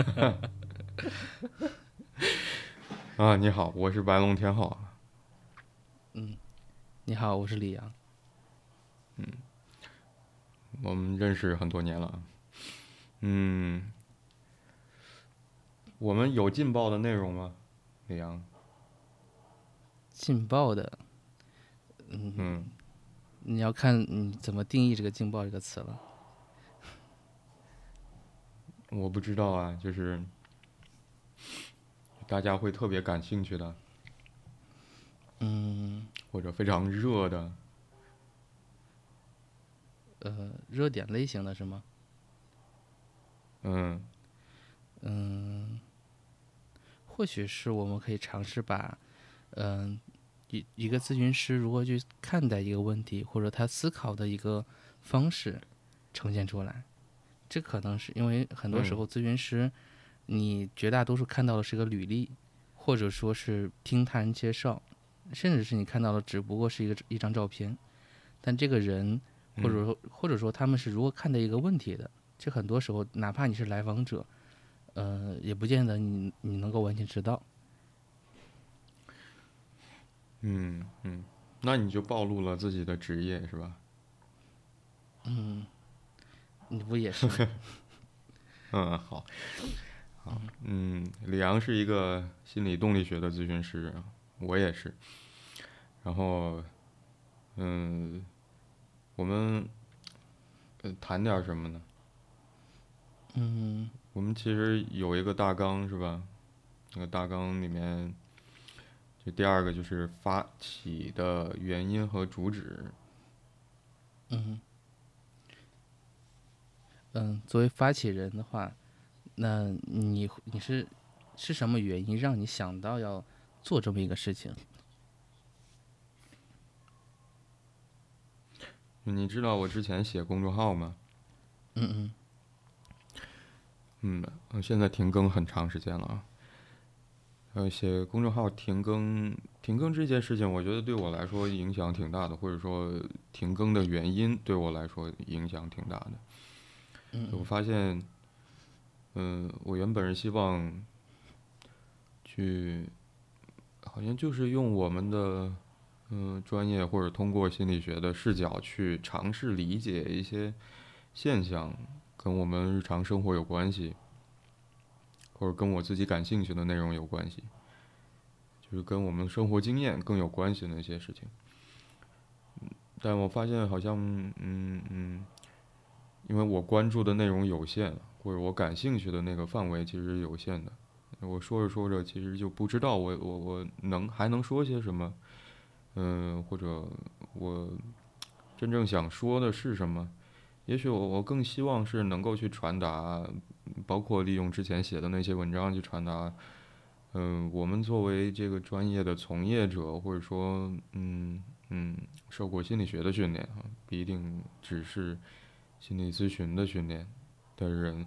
啊，你好，我是白龙天浩。嗯，你好，我是李阳。嗯，我们认识很多年了。嗯，我们有劲爆的内容吗，李阳？劲爆的，嗯嗯，你要看你怎么定义这个“劲爆”这个词了。我不知道啊，就是大家会特别感兴趣的，嗯，或者非常热的，呃，热点类型的是吗？嗯嗯，或许是我们可以尝试把，嗯、一一个咨询师如何去看待一个问题，或者他思考的一个方式呈现出来。这可能是因为很多时嗯。候咨询师，你绝大多数看到的是个履历，或者说是听他人介绍，甚至是你看到的只不过是一个一张照片，但这个人或者说或者说他们是如何看待一个问题的，这很多时候哪怕你是来访者，呃，也不见得你你能够完全知道。嗯嗯，那你就暴露了自己的职业是吧？你不也是？嗯，好，好，嗯，李阳是一个心理动力学的咨询师，我也是。然后，嗯，我们呃谈点什么呢？嗯我们其实有一个大纲是吧？那个大纲里面，就第二个就是发起的原因和主旨。嗯嗯，作为发起人的话，那你你是是什么原因让你想到要做这么一个事情？你知道我之前写公众号吗？嗯嗯嗯，呃现在停更很长时间了啊。呃，写公众号停更，停更这件事情，我觉得对我来说影响挺大的，或者说停更的原因对我来说影响挺大的。我发现，嗯、我原本是希望去，好像就是用我们的嗯、专业或者通过心理学的视角去尝试理解一些现象，跟我们日常生活有关系，或者跟我自己感兴趣的内容有关系，就是跟我们生活经验更有关系的那些事情。但我发现好像，嗯嗯，因为我关注的内容有限，或者我感兴趣的那个范围其实有限的。我说着说着，其实就不知道我我我能还能说些什么，嗯、或者我真正想说的是什么。也许我我更希望是能够去传达，包括利用之前写的那些文章去传达，嗯、我们作为这个专业的从业者，或者说，嗯嗯，受过心理学的训练啊，不一定只是心理咨询的训练的人，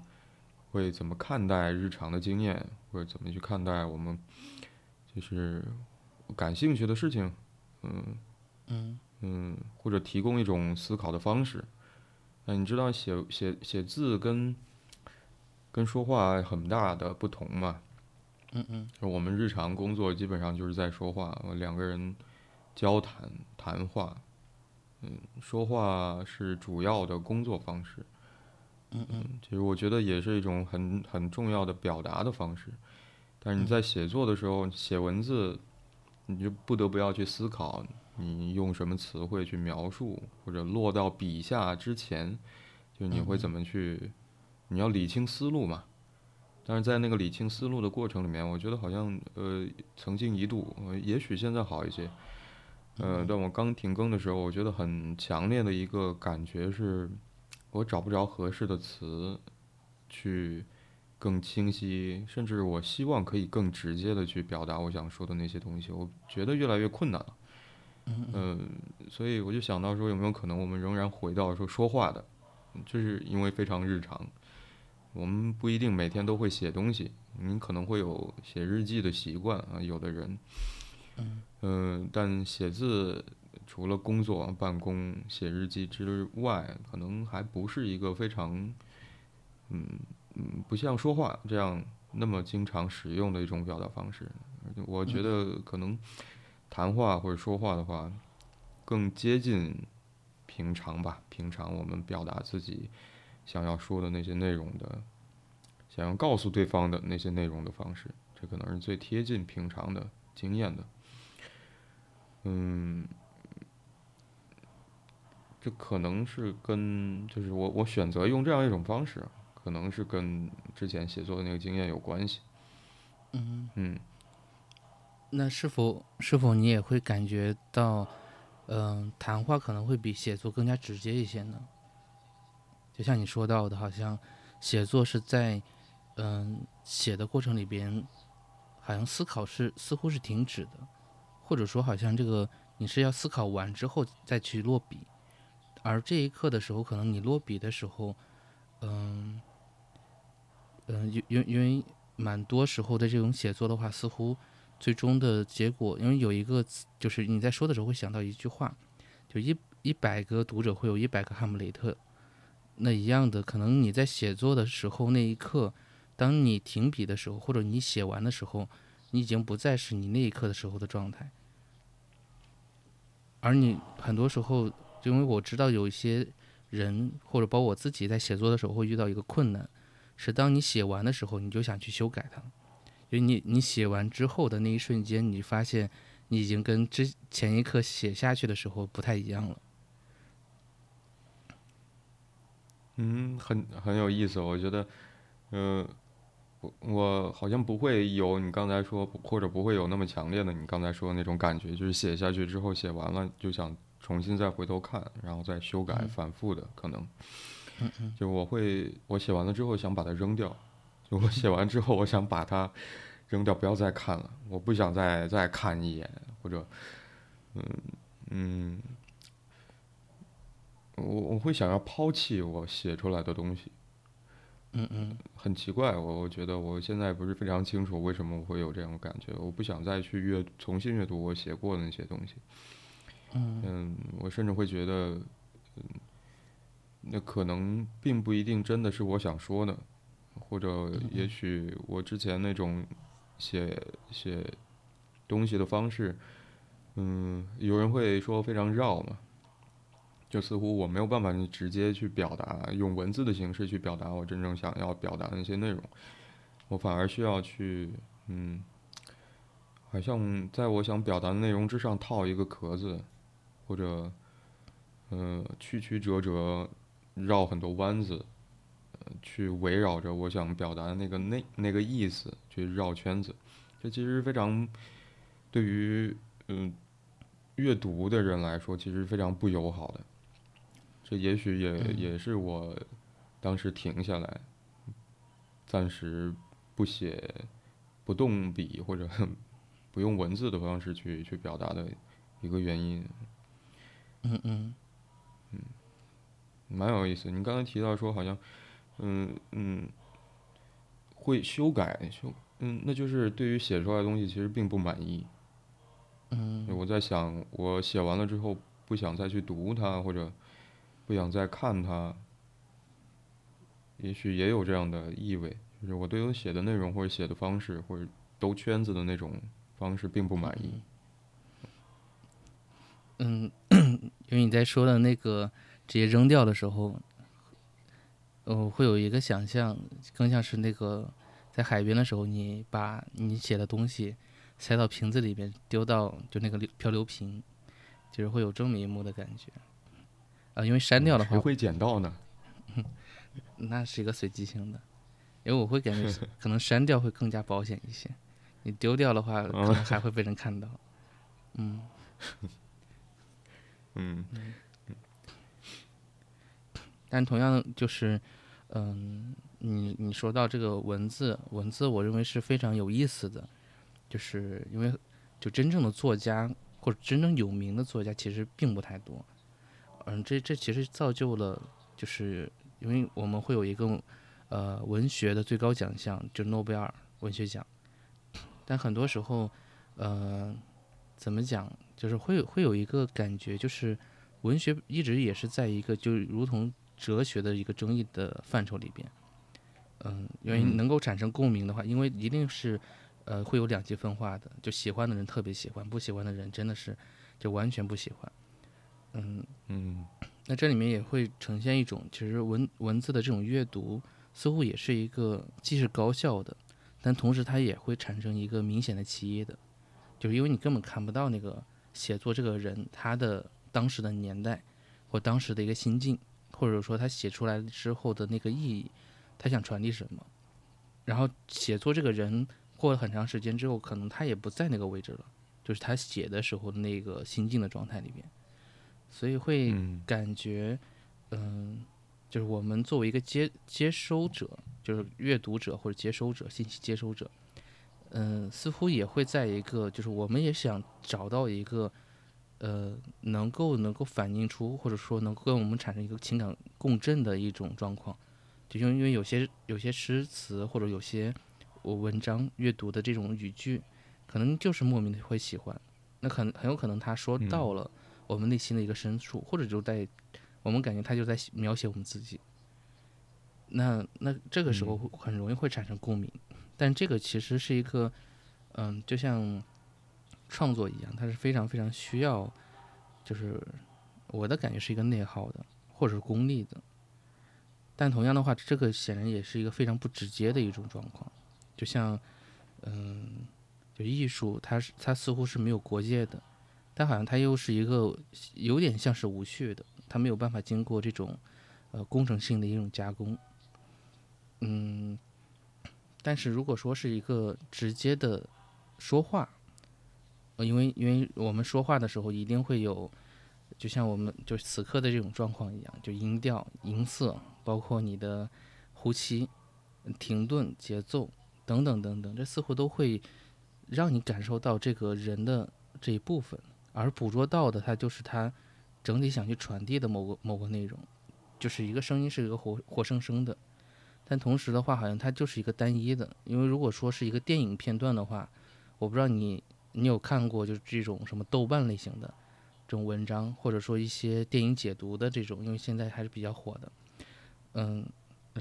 会怎么看待日常的经验，或者怎么去看待我们就是感兴趣的事情，嗯嗯嗯，或者提供一种思考的方式。那你知道写写写字跟跟说话很大的不同嘛？嗯嗯我们日常工作基本上就是在说话，两个人交谈谈话，嗯，说话是主要的工作方式。嗯嗯其实我觉得也是一种很很重要的表达的方式。但是你在写作的时候写文字，你就不得不要去思考你用什么词汇去描述，或者落到笔下之前，就你会怎么去，你要理清思路嘛。但是在那个理清思路的过程里面，我觉得好像呃曾经一度，呃也许现在好一些，呃，但我刚停更的时候，我觉得很强烈的一个感觉是，我找不着合适的词去更清晰，甚至我希望可以更直接的去表达我想说的那些东西，我觉得越来越困难了。嗯、所以我就想到说，有没有可能我们仍然回到说说话的，就是因为非常日常，我们不一定每天都会写东西，你可能会有写日记的习惯啊，有的人，嗯、但写字除了工作、办公、写日记之外，可能还不是一个非常，嗯，嗯，不像说话这样那么经常使用的一种表达方式。我觉得可能谈话或者说话的话，更接近平常吧，平常我们表达自己想要说的那些内容的，想要告诉对方的那些内容的方式，这可能是最贴近平常的经验的。嗯。这可能是跟就是我我选择用这样一种方式，可能是跟之前写作的那个经验有关系。嗯嗯，那是否是否你也会感觉到，嗯，谈话可能会比写作更加直接一些呢？就像你说到的，好像写作是在嗯写的过程里边，好像思考是似乎是停止的，或者说好像这个你是要思考完之后再去落笔。而这一刻的时候，可能你落笔的时候，嗯，嗯，因因因为蛮多时候的这种写作的话，似乎最终的结果，因为有一个就是你在说的时候会想到一句话，就一一百个读者会有一百个哈姆雷特，那一样的，可能你在写作的时候那一刻，当你停笔的时候，或者你写完的时候，你已经不再是你那一刻的时候的状态，而你很多时候。因为我知道有一些人，或者包括我自己，在写作的时候会遇到一个困难，是当你写完的时候，你就想去修改它，因为你你写完之后的那一瞬间，你发现你已经跟之前一刻写下去的时候不太一样了。嗯，很很有意思，我觉得，呃，我我好像不会有你刚才说，或者不会有那么强烈的你刚才说的那种感觉，就是写下去之后，写完了就想。重新再回头看，然后再修改，反复的可能，就我会我写完了之后想把它扔掉，就我写完之后我想把它扔掉，不要再看了，我不想再再看一眼，或者，嗯嗯，我我会想要抛弃我写出来的东西，嗯嗯，很奇怪，我我觉得我现在不是非常清楚为什么我会有这样的感觉，我不想再去阅重新阅读我写过的那些东西。嗯，我甚至会觉得，嗯，那可能并不一定真的是我想说的，或者也许我之前那种写写东西的方式，嗯，有人会说非常绕嘛，就似乎我没有办法直接去表达，用文字的形式去表达我真正想要表达的那些内容，我反而需要去，嗯，好像在我想表达的内容之上套一个壳子。或者，呃，曲曲折折，绕很多弯子，呃，去围绕着我想表达的那个那那个意思去绕圈子，这其实非常对于嗯阅读的人来说，其实非常不友好的。这也许也也是我当时停下来，暂时不写、不动笔或者不用文字的方式去去表达的一个原因。嗯嗯，嗯，蛮有意思。你刚才提到说，好像，嗯嗯，会修改修，嗯，那就是对于写出来的东西其实并不满意。嗯，我在想，我写完了之后不想再去读它，或者不想再看它，也许也有这样的意味，就是我对我写的内容或者写的方式或者兜圈子的那种方式并不满意。嗯。因为你在说的那个直接扔掉的时候，呃，会有一个想象，更像是那个在海边的时候，你把你写的东西塞到瓶子里边，丢到就那个漂流瓶，就是会有这么一幕的感觉。啊，因为删掉的话，谁会捡到呢？那是一个随机性的，因为我会感觉可能删掉会更加保险一些，你丢掉的话，可能还会被人看到。嗯。嗯，但同样就是，嗯，你你说到这个文字，文字我认为是非常有意思的，就是因为就真正的作家或者真正有名的作家其实并不太多，嗯，这这其实造就了，就是因为我们会有一个呃文学的最高奖项，就诺贝尔文学奖，但很多时候，呃，怎么讲？就是会会有一个感觉，就是文学一直也是在一个就如同哲学的一个争议的范畴里边。嗯，因为能够产生共鸣的话，因为一定是呃会有两极分化的，就喜欢的人特别喜欢，不喜欢的人真的是就完全不喜欢。嗯嗯那这里面也会呈现一种，其实文文字的这种阅读，似乎也是一个既是高效的，但同时它也会产生一个明显的歧义的，就是因为你根本看不到那个写作这个人他的当时的年代或当时的一个心境，或者说他写出来之后的那个意义，他想传递什么。然后写作这个人过了很长时间之后，可能他也不在那个位置了，就是他写的时候那个心境的状态里边。所以会嗯感觉，嗯，就是我们作为一个接接收者，就是阅读者或者接收者、信息接收者，嗯，似乎也会在一个，就是我们也想找到一个，呃，能够能够反映出或者说能够跟我们产生一个情感共振的一种状况，就因为因为有些有些诗词或者有些我文章阅读的这种语句，可能就是莫名的会喜欢，那很很有可能他说到了。我们内心的一个深处，或者就在我们感觉他就在描写我们自己。那那这个时候很容易会产生共鸣，但这个其实是一个，嗯，就像创作一样，它是非常非常需要，就是我的感觉是一个内耗的，或者是功利的。但同样的话，这个显然也是一个非常不直接的一种状况，就像，嗯，就艺术，它是它似乎是没有国界的。但好像它又是一个有点像是无序的，它没有办法经过这种呃工程性的一种加工。嗯，但是如果说是一个直接的说话，呃，因为因为我们说话的时候一定会有，就像我们就此刻的这种状况一样，就音调、音色，包括你的呼吸、停顿、节奏等等等等，这似乎都会让你感受到这个人的这一部分。而捕捉到的，它就是它整体想去传递的某个某个内容，就是一个声音是一个活活生生的，但同时的话，好像它就是一个单一的。因为如果说是一个电影片段的话，我不知道你你有看过就是这种什么豆瓣类型的这种文章，或者说一些电影解读的这种，因为现在还是比较火的。嗯，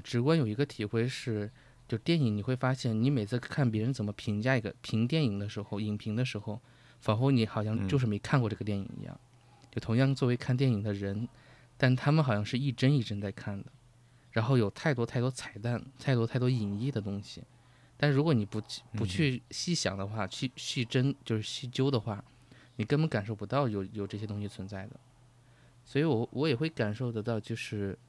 直观有一个体会是，就电影你会发现，你每次看别人怎么评价一个评电影的时候，影评的时候。仿佛你好像就是没看过这个电影一样，就同样作为看电影的人，但他们好像是一帧一帧在看的，然后有太多太多彩蛋，太多太多隐逸的东西，但如果你不不去细想的话，去细斟就是细究的话，你根本感受不到有有这些东西存在的，所以我我也会感受得到，就是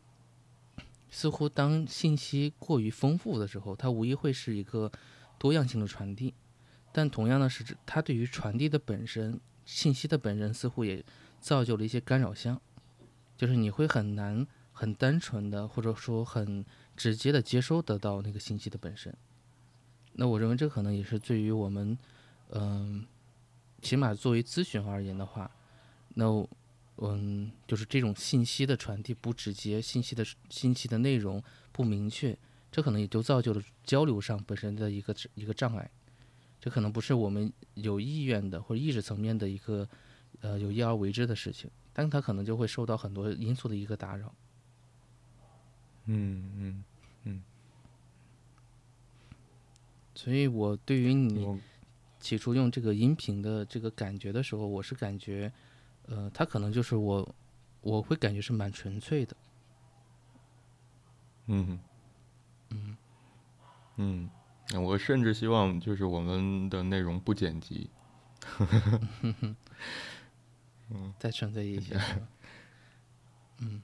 似乎当信息过于丰富的时候，它无疑会是一个多样性的传递。但同样的是，它对于传递的本身信息的本身，似乎也造就了一些干扰项，就是你会很难很单纯的，或者说很直接的接收得到那个信息的本身。那我认为这可能也是对于我们，嗯，起码作为咨询而言的话，那嗯，就是这种信息的传递不直接，信息的信息的内容不明确，这可能也就造就了交流上本身的一个一个障碍。这可能不是我们有意愿的或者意识层面的一个，呃，有意而为之的事情，但它可能就会受到很多因素的一个打扰。嗯嗯嗯。所以我对于你起初用这个音频的这个感觉的时候，我是感觉，呃，它可能就是我，我会感觉是蛮纯粹的。嗯嗯嗯。我甚至希望就是我们的内容不剪辑，嗯，再纯粹一些，嗯，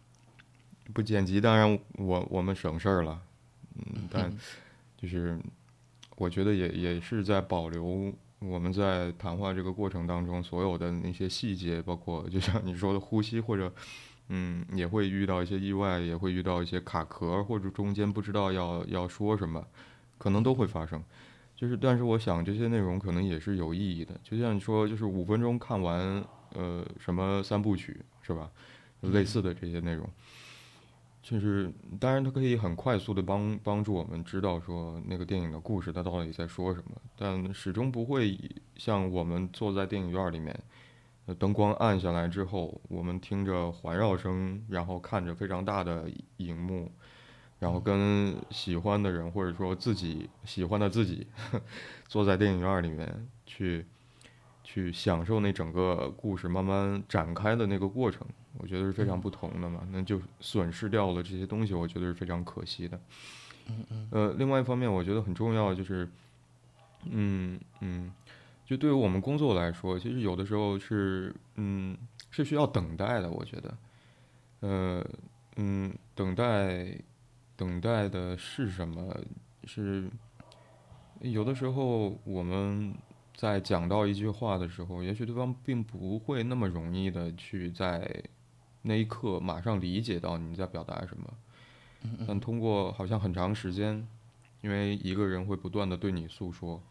不剪辑，当然我我们省事儿了，嗯，但就是我觉得也也是在保留我们在谈话这个过程当中所有的那些细节，包括就像你说的呼吸，或者嗯，也会遇到一些意外，也会遇到一些卡壳，或者中间不知道要要说什么。可能都会发生，就是，但是我想这些内容可能也是有意义的。就像你说，就是五分钟看完，呃，什么三部曲是吧？类似的这些内容，就是当然它可以很快速的帮帮助我们知道说那个电影的故事它到底在说什么，但始终不会像我们坐在电影院里面，灯光暗下来之后，我们听着环绕声，然后看着非常大的荧幕。然后跟喜欢的人或者说自己喜欢的自己，坐在电影院里面去去享受那整个故事慢慢展开的那个过程，我觉得是非常不同的嘛。那就损失掉了这些东西，我觉得是非常可惜的。嗯嗯呃，另外一方面，我觉得很重要就是，嗯嗯，就对于我们工作来说，其实有的时候是嗯是需要等待的，我觉得，呃嗯，等待等待的是什么？是有的时候我们在讲到一句话的时候，也许对方并不会那么容易的去在那一刻马上理解到你在表达什么。但通过好像很长时间，因为一个人会不断的对你诉说，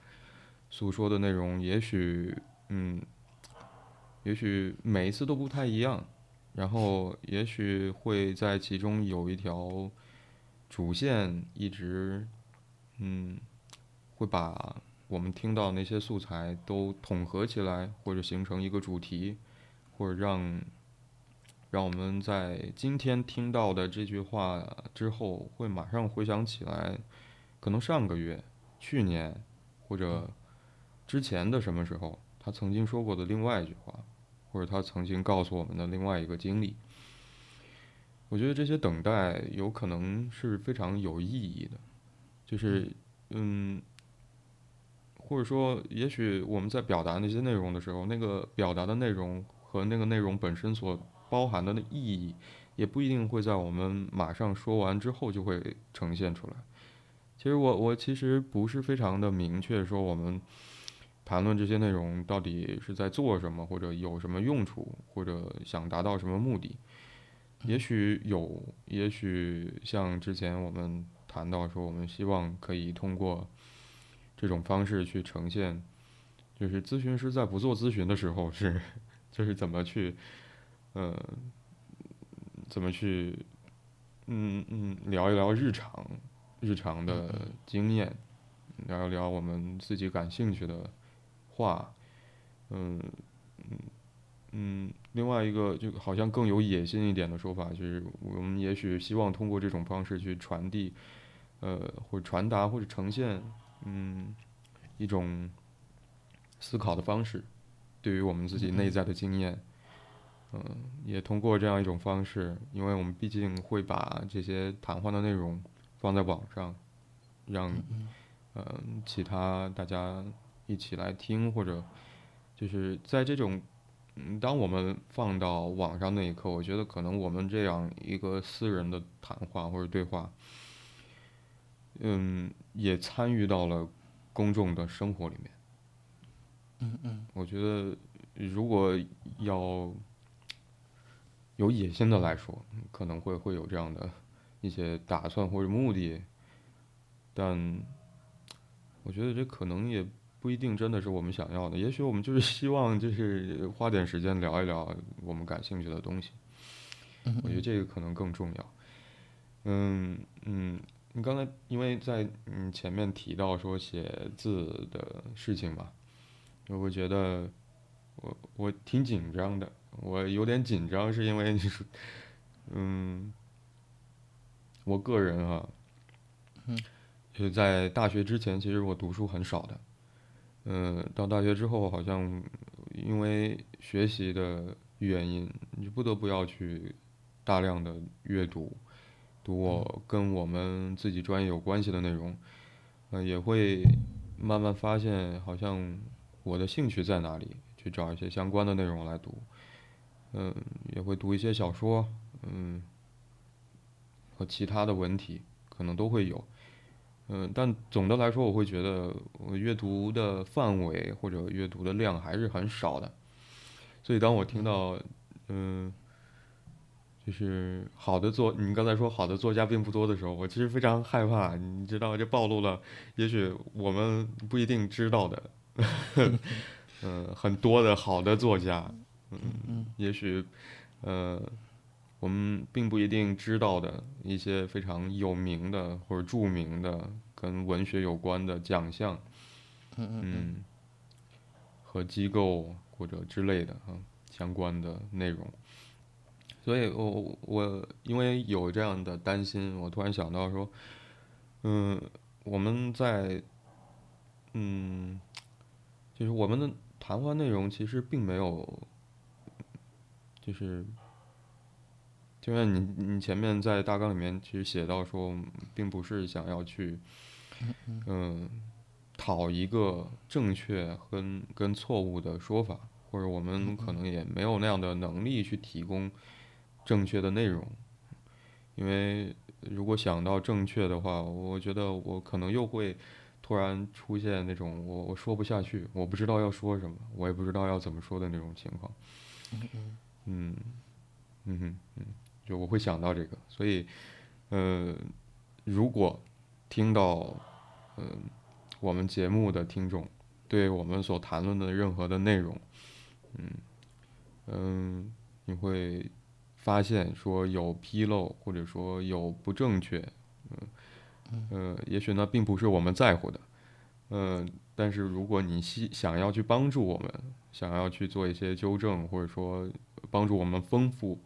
诉说的内容也许嗯，也许每一次都不太一样，然后也许会在其中有一条主线一直嗯，会把我们听到那些素材都统合起来，或者形成一个主题，或者让。让我们在今天听到的这句话之后，会马上回想起来，可能上个月、去年，或者之前的什么时候，他曾经说过的另外一句话，或者他曾经告诉我们的另外一个经历。我觉得这些等待有可能是非常有意义的，就是嗯，或者说，也许我们在表达那些内容的时候，那个表达的内容和那个内容本身所包含的意义，也不一定会在我们马上说完之后就会呈现出来。其实我我其实不是非常的明确说我们谈论这些内容到底是在做什么，或者有什么用处，或者想达到什么目的。也许有，也许像之前我们谈到说，我们希望可以通过这种方式去呈现，就是咨询师在不做咨询的时候是，就是怎么去。呃，怎么去，嗯嗯，聊一聊日常，日常的经验，聊一聊我们自己感兴趣的话，嗯嗯嗯，另外一个就好像更有野心一点的说法，就是我们也许希望通过这种方式去传递，呃，或传达或者呈现，嗯，一种思考的方式，对于我们自己内在的经验。嗯，也通过这样一种方式，因为我们毕竟会把这些谈话的内容放在网上，让嗯其他大家一起来听，或者就是在这种嗯，当我们放到网上那一刻，我觉得可能我们这样一个私人的谈话或者对话，嗯，也参与到了公众的生活里面。嗯嗯，我觉得如果要。有野心的来说，可能会会有这样的一些打算或者目的，但我觉得这可能也不一定真的是我们想要的。也许我们就是希望，就是花点时间聊一聊我们感兴趣的东西。我觉得这个可能更重要。嗯嗯，你刚才因为在你前面提到说写字的事情吧，我会觉得我我挺紧张的。我有点紧张，是因为你说，嗯，我个人啊，嗯，就在大学之前，其实我读书很少的，嗯，到大学之后，好像因为学习的原因，你不得不要去大量的阅读，读我跟我们自己专业有关系的内容，嗯，也会慢慢发现，好像我的兴趣在哪里，去找一些相关的内容来读。嗯，也会读一些小说，嗯，和其他的文体可能都会有，嗯，但总的来说，我会觉得我阅读的范围或者阅读的量还是很少的，所以当我听到，嗯，就是好的作，你刚才说好的作家并不多的时候，我其实非常害怕，你知道，这暴露了，也许我们不一定知道的，嗯，很多的好的作家。嗯，也许，呃，我们并不一定知道的一些非常有名的或者著名的跟文学有关的奖项，嗯嗯，和机构或者之类的啊相关的内容，所以我我因为有这样的担心，我突然想到说，嗯，我们在，嗯，就是我们的谈话内容其实并没有，就是，就像你你前面在大纲里面其实写到说，并不是想要去，嗯，讨一个正确跟跟错误的说法，或者我们可能也没有那样的能力去提供正确的内容，因为如果想到正确的话，我觉得我可能又会突然出现那种我我说不下去，我不知道要说什么，我也不知道要怎么说的那种情况。嗯嗯。嗯嗯，就我会想到这个，所以呃，如果听到嗯、呃、我们节目的听众对我们所谈论的任何的内容，嗯嗯，你会发现说有纰漏，或者说有不正确，嗯呃，也许那并不是我们在乎的，嗯、但是如果你希想要去帮助我们，想要去做一些纠正，或者说帮助我们丰富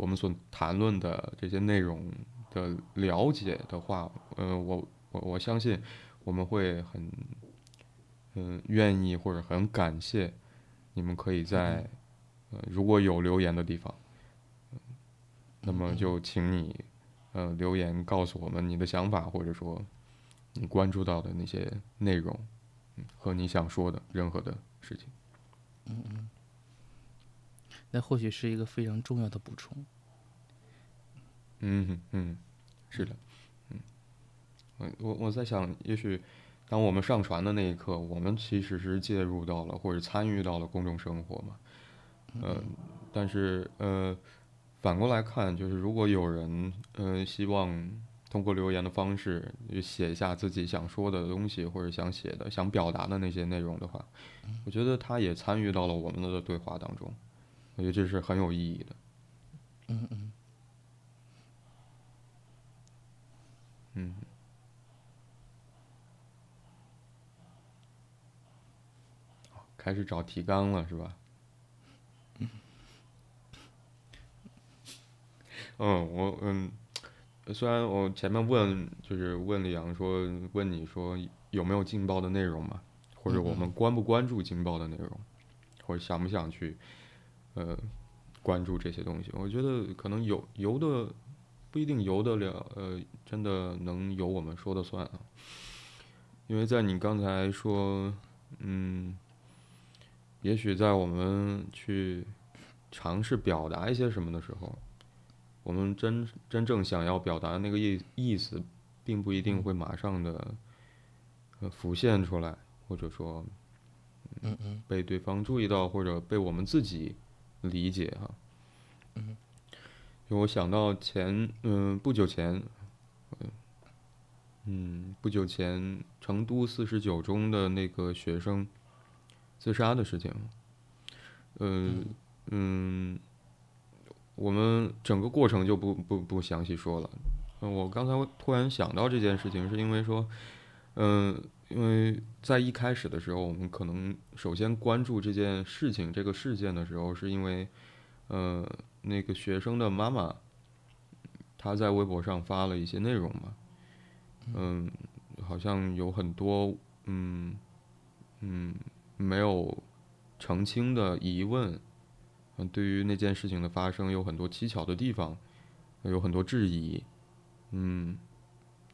我们所谈论的这些内容的了解的话，呃，我我我相信我们会很嗯愿意或者很感谢你们可以在呃如果有留言的地方，那么就请你呃留言告诉我们你的想法，或者说你关注到的那些内容，嗯和你想说的任何的事情。那或许是一个非常重要的补充。嗯嗯，是的，嗯，我我我在想，也许当我们上传的那一刻，我们其实是介入到了或者参与到了公众生活嘛，嗯、但是呃，反过来看，就是如果有人呃希望通过留言的方式就写下自己想说的东西或者想写的、想表达的那些内容的话，我觉得他也参与到了我们的对话当中，我觉得这是很有意义的。嗯嗯，嗯，开始找提纲了是吧？嗯，我嗯，虽然我前面问就是问李阳说问你说有没有劲爆的内容嘛，或者我们关不关注劲爆的内容，或者想不想去呃关注这些东西，我觉得可能有有的不一定由得了，呃，真的能由我们说的算啊。因为在你刚才说，嗯，也许在我们去尝试表达一些什么的时候，我们真真正想要表达的那个意意思，并不一定会马上的呃浮现出来，或者说，嗯嗯。被对方注意到，或者被我们自己理解哈。嗯，就我想到前嗯不久前，嗯不久前成都四十九中的那个学生自杀的事情，呃嗯，我们整个过程就不不不详细说了。嗯，我刚才突然想到这件事情，是因为说，嗯，因为在一开始的时候，我们可能首先关注这件事情、这个事件的时候，是因为，呃，那个学生的妈妈，她在微博上发了一些内容嘛，嗯，好像有很多嗯嗯没有澄清的疑问，嗯，对于那件事情的发生有很多蹊跷的地方，有很多质疑，嗯，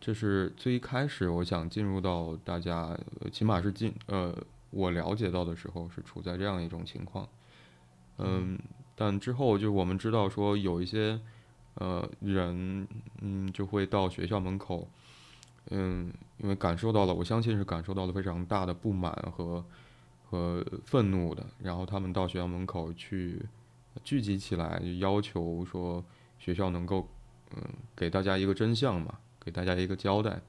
这是最一开始我想进入到大家，呃起码是进呃我了解到的时候是处在这样一种情况，嗯，但之后就我们知道说有一些呃人，嗯，就会到学校门口，嗯，因为感受到了，我相信是感受到了非常大的不满和和愤怒的，然后他们到学校门口去聚集起来，要求说学校能够嗯给大家一个真相嘛，给大家一个交代。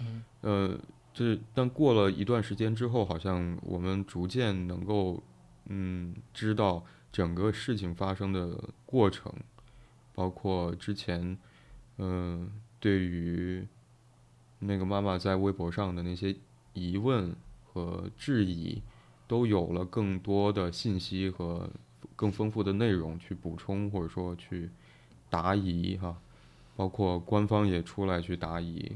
嗯，呃，这但过了一段时间之后，好像我们逐渐能够嗯知道整个事情发生的过程，包括之前嗯、对于那个妈妈在微博上的那些疑问和质疑，都有了更多的信息和更丰富的内容去补充，或者说去答疑哈，包括官方也出来去答疑，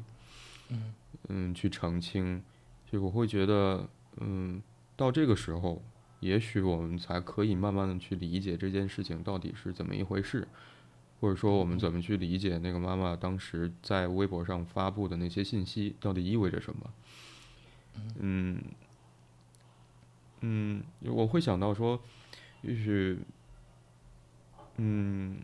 嗯。嗯，去澄清，就我会觉得，嗯，到这个时候，也许我们才可以慢慢的去理解这件事情到底是怎么一回事，或者说我们怎么去理解那个妈妈当时在微博上发布的那些信息到底意味着什么，嗯。嗯，我会想到说，也许，嗯，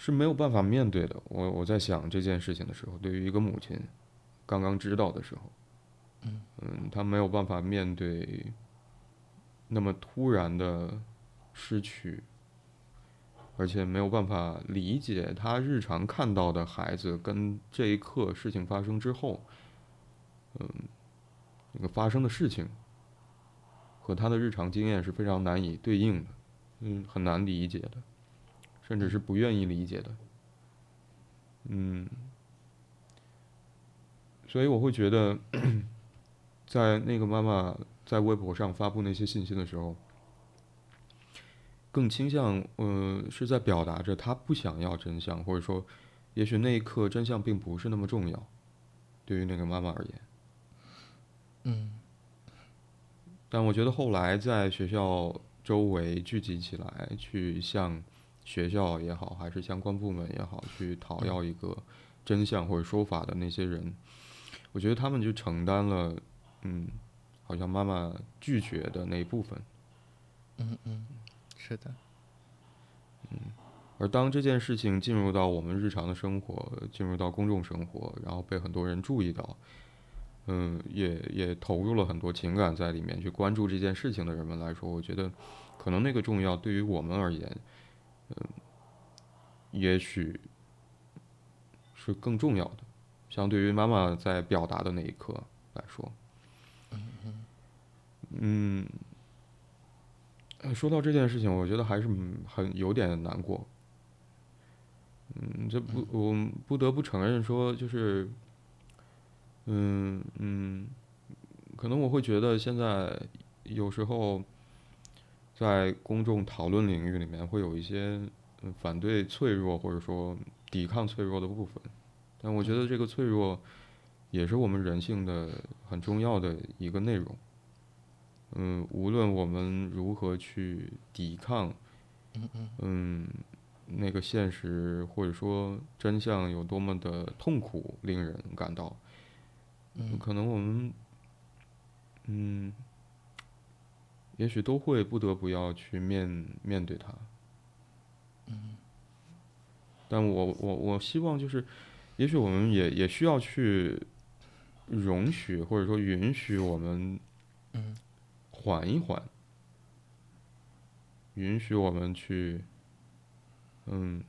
是没有办法面对的。我我在想这件事情的时候，对于一个母亲刚刚知道的时候，嗯嗯，她没有办法面对那么突然的失去，而且没有办法理解她日常看到的孩子跟这一刻事情发生之后，嗯。那个发生的事情和他的日常经验是非常难以对应的，嗯，很难理解的，甚至是不愿意理解的，嗯，所以我会觉得，在那个妈妈在微博上发布那些信息的时候，更倾向，呃，是在表达着她不想要真相，或者说，也许那一刻真相并不是那么重要，对于那个妈妈而言。嗯，但我觉得后来在学校周围聚集起来，去向学校也好，还是相关部门也好，去讨要一个真相或者说法的那些人，我觉得他们就承担了，嗯，好像妈妈拒绝的那一部分。嗯嗯，是的。嗯，而当这件事情进入到我们日常的生活，进入到公众生活，然后被很多人注意到。嗯，也也投入了很多情感在里面，去关注这件事情的人们来说，我觉得，可能那个重要对于我们而言，嗯，也许是更重要的，相对于妈妈在表达的那一刻来说，嗯，说到这件事情，我觉得还是很有点难过。嗯，这不，我不得不承认说，就是。嗯嗯，可能我会觉得现在有时候在公众讨论领域里面会有一些反对脆弱或者说抵抗脆弱的部分，但我觉得这个脆弱也是我们人性的很重要的一个内容。嗯，无论我们如何去抵抗，嗯，那个现实或者说真相有多么的痛苦，令人感到。可能我们，嗯，也许都会不得不要去面面对它。嗯。但我我我希望就是，也许我们也也需要去容许或者说允许我们，嗯，缓一缓，允许我们去，嗯，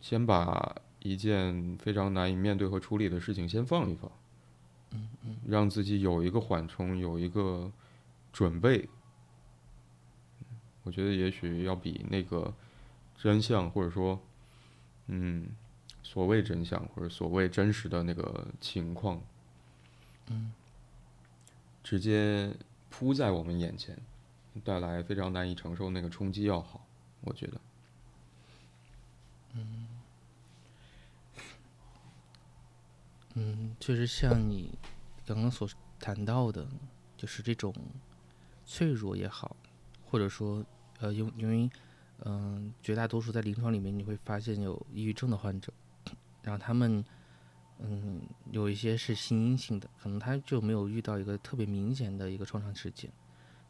先把。一件非常难以面对和处理的事情，先放一放，嗯嗯，让自己有一个缓冲，有一个准备。我觉得也许要比那个真相，或者说，嗯，所谓真相或者所谓真实的那个情况，嗯，直接扑在我们眼前，带来非常难以承受那个冲击要好，我觉得，嗯。嗯，确实像你刚刚所谈到的，就是这种脆弱也好，或者说，呃，因因为，嗯，绝大多数在临床里面你会发现有抑郁症的患者，然后他们，嗯，有一些是心因性的，可能他就没有遇到一个特别明显的一个创伤事件，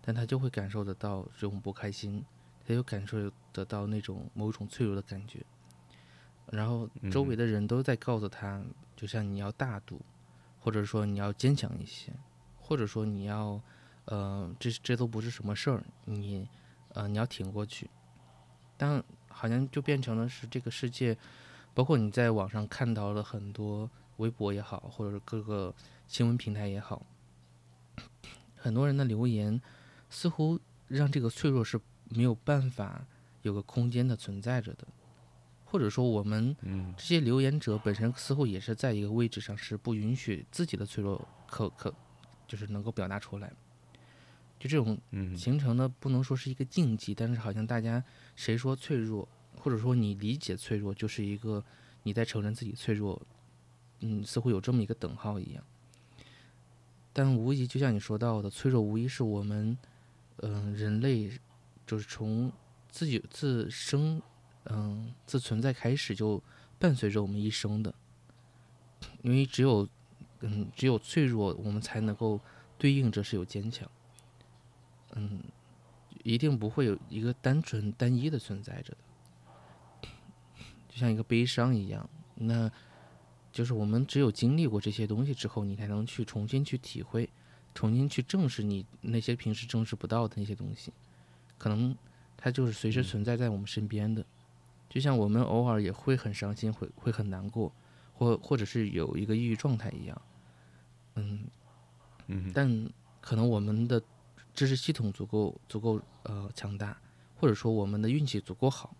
但他就会感受得到这种不开心，他就感受得到那种某种脆弱的感觉。然后周围的人都在告诉他，就像你要大度，或者说你要坚强一些，或者说你要，呃，这这都不是什么事儿，你，呃，你要挺过去。但好像就变成了是这个世界，包括你在网上看到了很多微博也好，或者是各个新闻平台也好，很多人的留言似乎让这个脆弱是没有办法有个空间的存在着的。或者说，我们这些留言者本身似乎也是在一个位置上，是不允许自己的脆弱可可，就是能够表达出来。就这种嗯形成的不能说是一个禁忌，但是好像大家谁说脆弱，或者说你理解脆弱，就是一个你在承认自己脆弱，嗯，似乎有这么一个等号一样。但无疑，就像你说到的，脆弱无疑是我们，嗯、人类就是从自己自生，嗯、自存在开始就伴随着我们一生的。因为只有，嗯，只有脆弱，我们才能够对应着是有坚强。嗯，一定不会有一个单纯单一的存在着的，就像一个悲伤一样。那就是我们只有经历过这些东西之后，你才能去重新去体会，重新去正视你那些平时正视不到的那些东西，可能它就是随时存在在我们身边的。就像我们偶尔也会很伤心，会会很难过，或或者是有一个抑郁状态一样。嗯，嗯但可能我们的知识系统足够足够呃强大，或者说我们的运气足够好，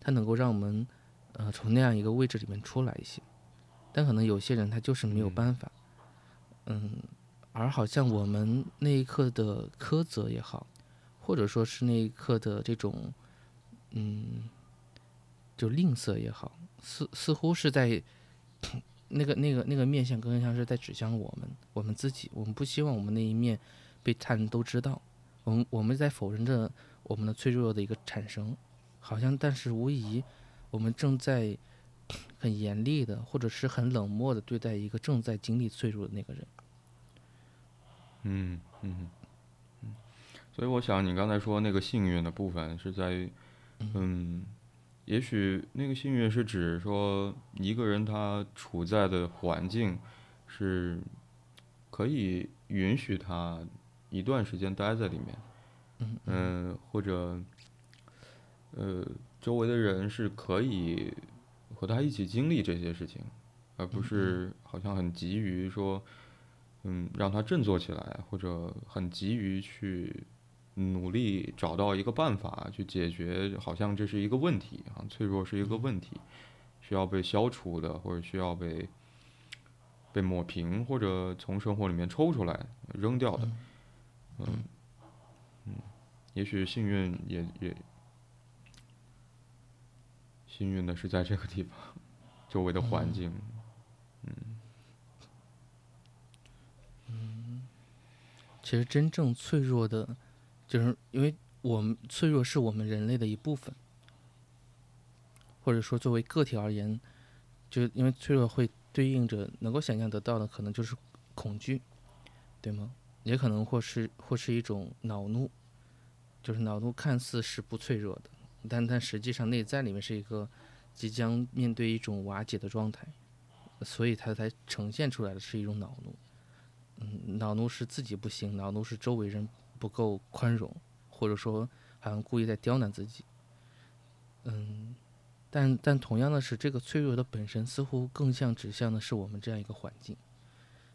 它能够让我们呃从那样一个位置里面出来一些。但可能有些人他就是没有办法，嗯，而好像我们那一刻的苛责也好，或者说是那一刻的这种嗯，就吝啬也好，似似乎是在那个那个那个面相更像是在指向我们我们自己，我们不希望我们那一面被他人都知道，我们我们在否认着我们的脆弱的一个产生，好像但是无疑我们正在很严厉的或者是很冷漠的对待一个正在经历脆弱的那个人。嗯嗯嗯，所以我想你刚才说那个幸运的部分是在于，嗯，也许那个幸运是指说一个人他处在的环境是可以允许他一段时间待在里面，嗯嗯，或者呃周围的人是可以和他一起经历这些事情，而不是好像很急于说。嗯，让他振作起来，或者很急于去努力找到一个办法去解决，好像这是一个问题啊，脆弱是一个问题，需要被消除的，或者需要被被抹平，或者从生活里面抽出来扔掉的。嗯嗯，也许幸运也也幸运的是在这个地方，周围的环境。嗯其实真正脆弱的，就是因为我们脆弱是我们人类的一部分，或者说作为个体而言，就因为脆弱会对应着能够想象得到的，可能就是恐惧，对吗？也可能或是或是一种恼怒，就是恼怒看似是不脆弱的，但但实际上内在里面是一个即将面对一种瓦解的状态，所以它才呈现出来的是一种恼怒。嗯，恼怒是自己不行，恼怒是周围人不够宽容，或者说好像故意在刁难自己。嗯，但但同样的是，这个脆弱的本身似乎更像指向的是我们这样一个环境，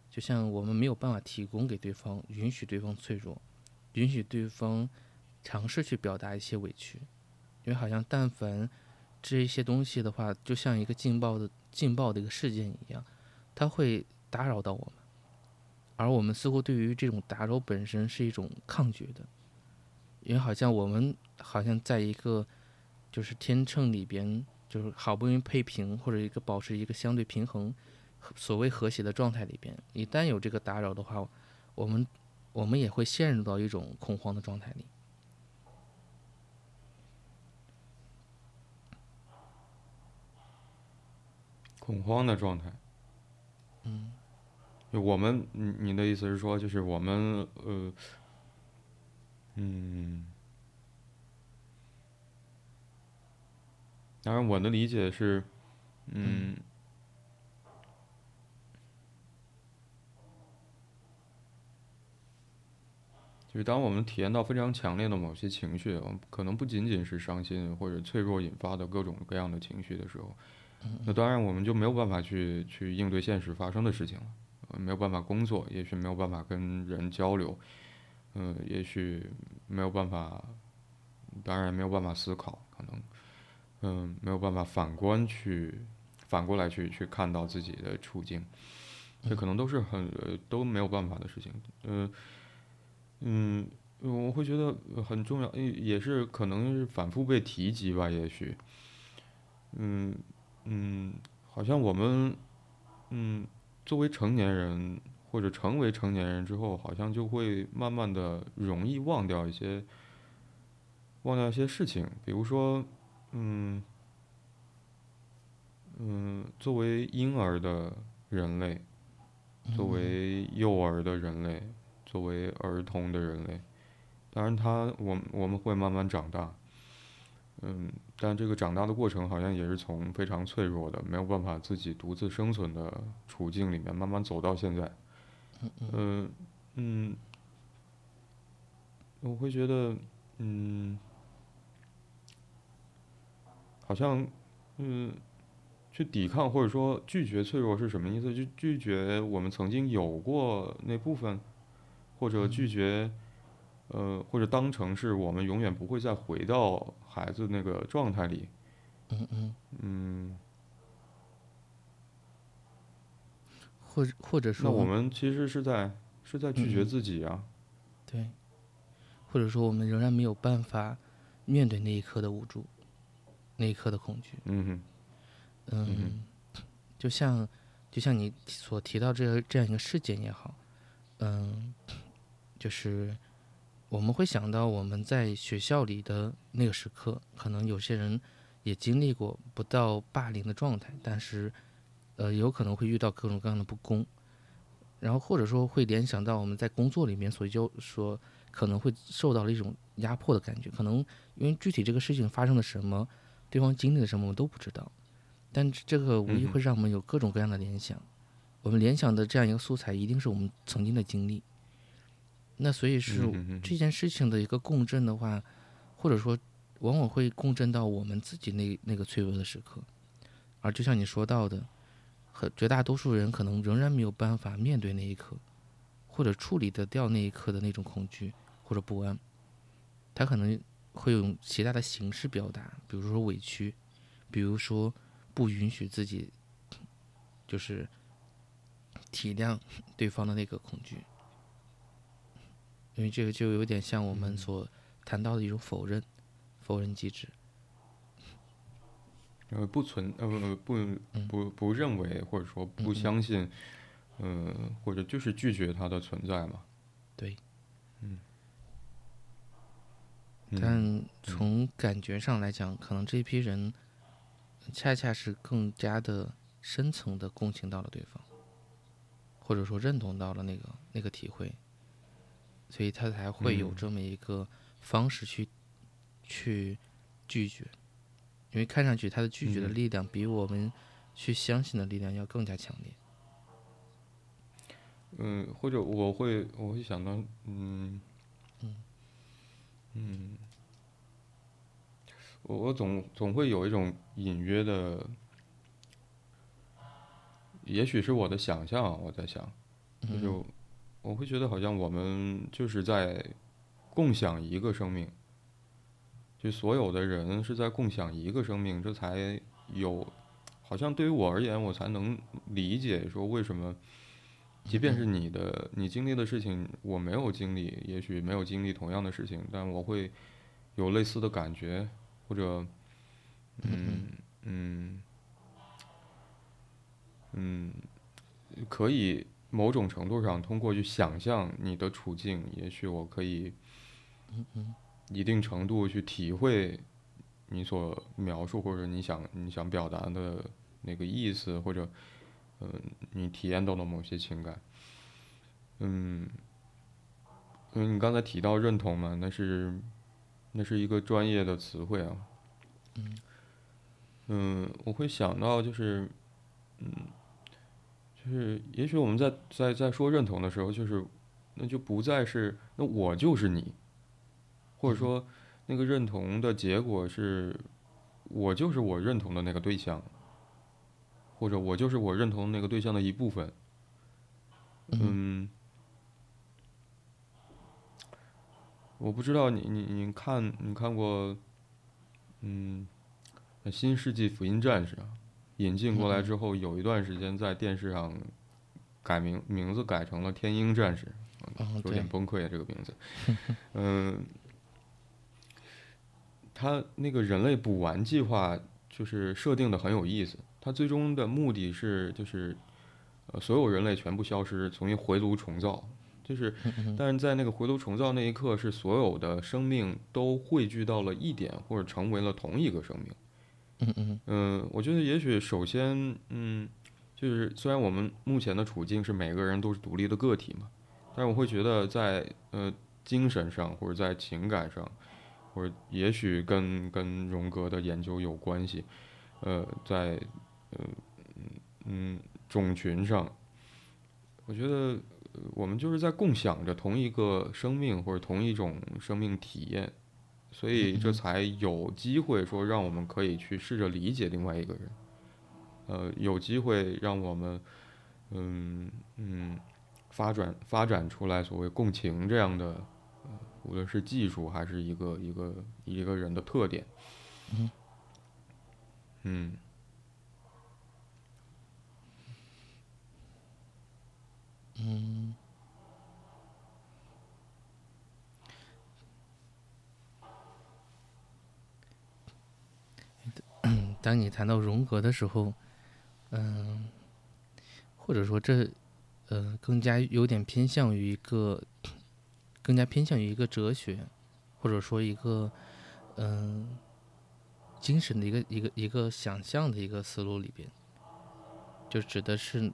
就像我们没有办法提供给对方，允许对方脆弱，允许对方尝试去表达一些委屈，因为好像但凡这一些东西的话，就像一个劲爆的劲爆的一个事件一样，它会打扰到我们。而我们似乎对于这种打扰本身是一种抗拒的，因为好像我们好像在一个就是天秤里边，就是好不容易配平或者一个保持一个相对平衡、所谓和谐的状态里边，一旦有这个打扰的话，我们我们也会陷入到一种恐慌的状态里。恐慌的状态。嗯，就我们，你你的意思是说，就是我们呃，嗯，当然我的理解是，嗯，就是当我们体验到非常强烈的某些情绪，可能不仅仅是伤心或者脆弱引发的各种各样的情绪的时候，那当然我们就没有办法去去应对现实发生的事情了。没有办法工作，也许没有办法跟人交流，嗯、也许没有办法，当然没有办法思考，可能，嗯、没有办法反观去反过来去去看到自己的处境，这可能都是很呃都没有办法的事情，嗯、嗯，我会觉得很重要，也是可能是反复被提及吧，也许，嗯嗯，好像我们，嗯，作为成年人或者成为成年人之后，好像就会慢慢的容易忘掉一些，忘掉一些事情，比如说，嗯嗯，作为婴儿的人类，作为幼儿的人类，作为儿童的人类。当然，他我我们会慢慢长大，嗯，但这个长大的过程好像也是从非常脆弱的、没有办法自己独自生存的处境里面慢慢走到现在，嗯嗯，我会觉得，嗯，好像，嗯，去抵抗或者说拒绝脆弱是什么意思？就拒绝我们曾经有过那部分，或者拒绝。呃，或者当成是我们永远不会再回到孩子那个状态里。嗯嗯。嗯。或者或者说，那我们其实是在是在拒绝自己啊。对。或者说，我们仍然没有办法面对那一刻的无助，那一刻的恐惧。嗯哼。嗯。就像就像你所提到这个这样一个事件也好，嗯，就是。我们会想到我们在学校里的那个时刻，可能有些人也经历过不到霸凌的状态，但是，呃，有可能会遇到各种各样的不公，然后或者说会联想到我们在工作里面所就说可能会受到了一种压迫的感觉，可能因为具体这个事情发生了什么，对方经历了什么我们都不知道，但这个无疑会让我们有各种各样的联想，我们联想的这样一个素材一定是我们曾经的经历。那所以是这件事情的一个共振的话，或者说往往会共振到我们自己那那个脆弱的时刻，而就像你说到的，很绝大多数人可能仍然没有办法面对那一刻，或者处理得掉那一刻的那种恐惧或者不安，他可能会用其他的形式表达，比如说委屈，比如说不允许自己，就是体谅对方的那个恐惧。因为这个就有点像我们所谈到的一种否认，否认机制。呃，不存呃不不不认为或者说不相信，嗯，或者就是拒绝它的存在嘛。对。嗯。但从感觉上来讲，可能这批人恰恰是更加的深层的共情到了对方，或者说认同到了那个那个体会。所以他才会有这么一个方式去去拒绝，因为看上去他的拒绝的力量比我们去相信的力量要更加强烈。嗯，或者我会我会想到，嗯嗯。嗯，我我总总会有一种隐约的，也许是我的想象，我在想，就。我会觉得好像我们就是在共享一个生命，就所有的人是在共享一个生命，这才有，好像对于我而言，我才能理解说为什么，即便是你的你经历的事情，我没有经历，也许没有经历同样的事情，但我会有类似的感觉，或者，嗯 嗯嗯，可以。某种程度上，通过去想象你的处境，也许我可以，一定程度去体会你所描述或者你想你想表达的那个意思，或者，嗯，你体验到的某些情感，嗯，因为你刚才提到认同嘛，那是那是一个专业的词汇啊，嗯，嗯，我会想到就是，嗯。就是，也许我们在在在说认同的时候，就是，那就不再是那我就是你，或者说那个认同的结果是，我就是我认同的那个对象，或者我就是我认同那个对象的一部分。嗯，我不知道你你你看你看过，嗯，《新世纪福音战士》啊。引进过来之后，有一段时间在电视上改名，名字改成了《天鹰战士》。嗯，有点崩溃啊，这个名字。嗯，他那个人类补完计划就是设定的很有意思，它最终的目的是就是，呃，所有人类全部消失，重新回炉重造。就是，但是在那个回炉重造那一刻，是所有的生命都汇聚到了一点，或者成为了同一个生命。嗯，我觉得也许首先，嗯，就是虽然我们目前的处境是每个人都是独立的个体嘛，但是我会觉得在呃精神上或者在情感上，或者也许跟跟荣格的研究有关系，呃，在呃嗯嗯种群上，我觉得我们就是在共享着同一个生命或者同一种生命体验。所以这才有机会说让我们可以去试着理解另外一个人，呃，有机会让我们，嗯嗯，发展发展出来所谓共情这样的，呃，无论是技术还是一个一个一个人的特点，嗯嗯。嗯，当你谈到荣格的时候，嗯、或者说这，呃，更加有点偏向于一个，更加偏向于一个哲学，或者说一个，嗯、精神的一个一个一个想象的一个思路里边，就指的是，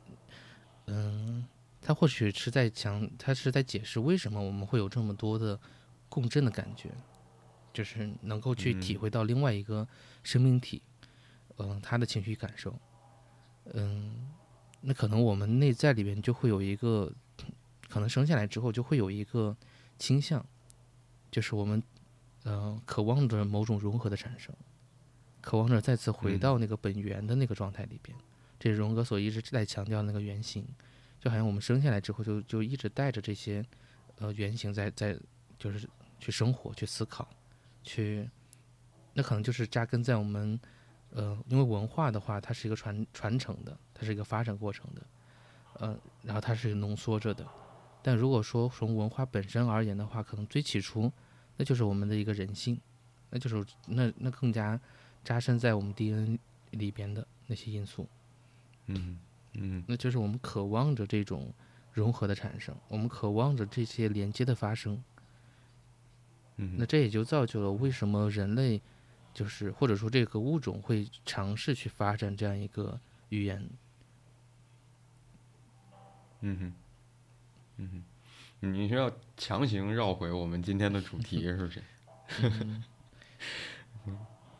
嗯、他或许是在讲，他是在解释为什么我们会有这么多的共振的感觉，就是能够去体嗯。会到另外一个生命体，嗯、他的情绪感受，嗯，那可能我们内在里边就会有一个，可能生下来之后就会有一个倾向，就是我们，呃，渴望着某种融合的产生，渴望着再次回嗯到那个本源的那个状态里边，这是荣格所一直在强调那个原型。就好像我们生下来之后就就一直带着这些呃原型在在就是去生活、去思考、去，那可能就是扎根在我们呃，因为文化的话，它是一个传传承的，它是一个发展过程的，呃，然后它是浓缩着的。但如果说从文化本身而言的话，可能最起初那就是我们的一个人性，那就是那那更加扎深在我们 DNA 里边的那些因素。嗯嗯那就是我们渴望着这种融合的产生，我们渴望着这些连接的发生。嗯那这也就造就了为什么人类，就是或者说这个物种会尝试去发展这样一个语言。嗯哼嗯哼，你是要强行绕回我们今天的主题是不是？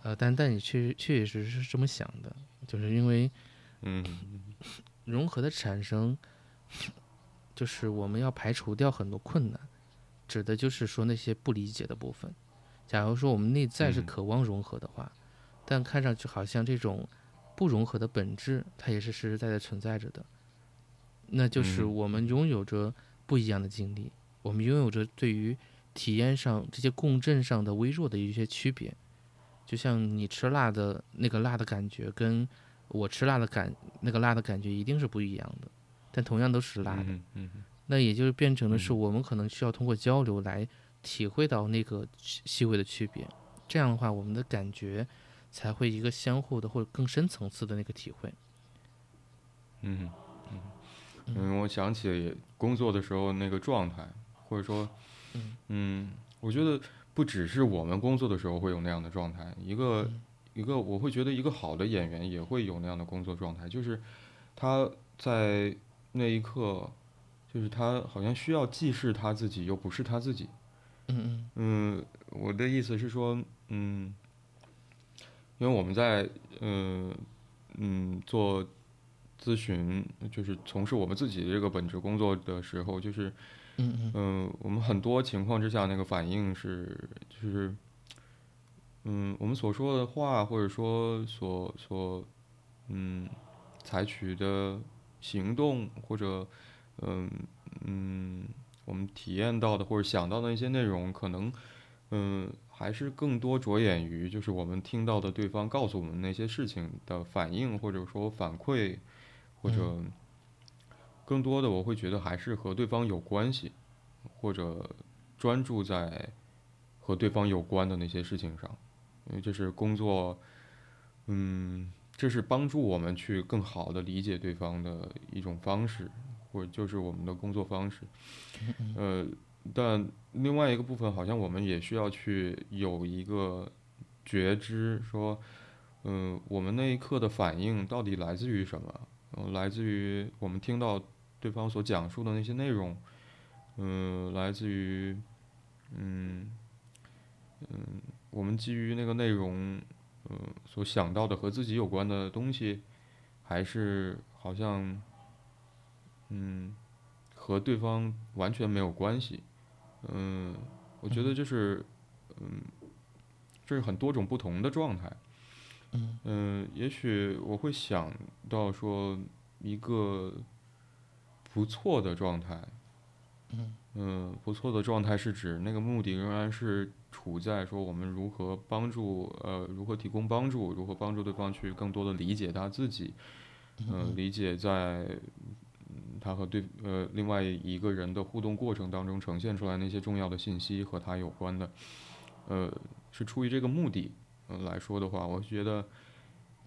呃，但但你确确实是这么想的，就是因为嗯融合的产生，就是我们要排除掉很多困难，指的就是说那些不理解的部分。假如说我们内在是嗯渴望融合的话，但看上去好像这种不融合的本质，它也是实实在在存在着的。那就是嗯我们拥有着不一样的经历，我们拥有着对于体验上这些共振上的微弱的一些区别。就像你吃辣的那个辣的感觉，跟我吃辣的感那个辣的感觉一定是不一样的，但同样都是辣的。嗯嗯嗯那也就是变成的是，嗯我们可能需要通过交流来体会到那个细细微的区别。这样的话，我们的感觉才会一个相互的或者更深层次的那个体会。嗯嗯嗯，我想起工作的时候那个状态，或者说，嗯，我觉得不只是我们工作的时候会有那样的状态，一个一个我会觉得一个好的演员也会有那样的工作状态，就是他在那一刻，就是他好像需要既是他自己又不是他自己。嗯嗯嗯，我的意思是说，嗯，因为我们在嗯嗯做咨询，就是从事我们自己的这个本职工作的时候，就是嗯嗯嗯，我们很多情况之下那个反应是，就是嗯，我们所说的话，或者说所所嗯采取的行动，或者嗯嗯。我们体验到的或者想到的一些内容，可能，嗯，还是更多着眼于就是我们听到的对方告诉我们那些事情的反应，或者说反馈，或者更多的我会觉得还是和对方有关系。或者专注在和对方有关的那些事情上，因为这是工作，嗯，这是帮助我们去更好的理解对方的一种方式，或者就是我们的工作方式。呃，但另外一个部分，好像我们也需要去有一个觉知，说，嗯，我们那一刻的反应到底来自于什么？嗯，来自于我们听到对方所讲述的那些内容，嗯，来自于，嗯，嗯，我们基于那个内容，嗯，所想到的和自己有关的东西，还是好像，嗯，和对方完全没有关系。嗯，我觉得就是，嗯，这是很多种不同的状态。嗯，也许我会想到说一个不错的状态。嗯，不错的状态是指那个目的仍然是处在说我们如何帮助呃如何提供帮助，如何帮助对方去更多的理解他自己，嗯，理解在他和对呃另外一个人的互动过程当中呈现出来那些重要的信息和他有关的，呃，是出于这个目的。呃，来说的话，我觉得，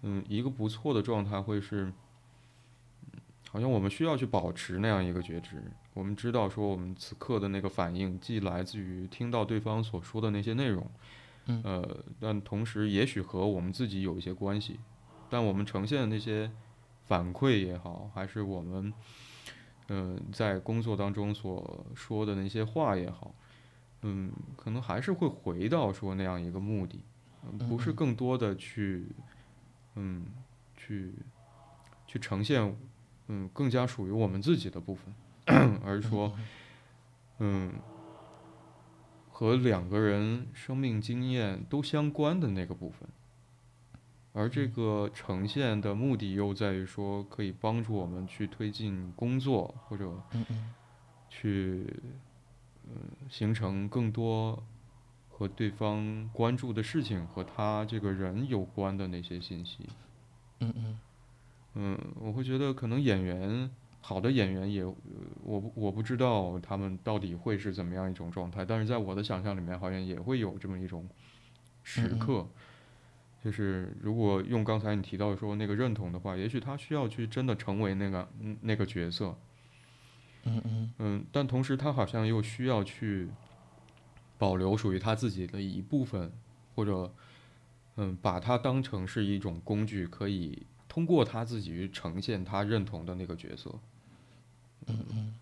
嗯，一个不错的状态会是，好像我们需要去保持那样一个觉知。我们知道说，我们此刻的那个反应，既来自于听到对方所说的那些内容，呃，但同时也许和我们自己有一些关系。但我们呈现的那些反馈也好，还是我们，嗯，在工作当中所说的那些话也好，嗯，可能还是会回到说那样一个目的。不是更多的去，嗯，去，去呈现，嗯，更加属于我们自己的部分，而是说，嗯，和两个人生命经验都相关的那个部分，而这个呈现的目的又在于说，可以帮助我们去推进工作，或者，去，嗯，形成更多。和对方关注的事情和他这个人有关的那些信息，嗯嗯，嗯，我会觉得可能演员好的演员也，我我不知道他们到底会是怎么样一种状态，但是在我的想象里面，好像也会有这么一种时刻，就是如果用刚才你提到说那个认同的话，也许他需要去真的成为那个那个角色，嗯嗯，嗯，但同时他好像又需要去。保留属于他自己的一部分，或者，嗯，把它当成是一种工具，可以通过他自己去呈现他认同的那个角色。嗯嗯，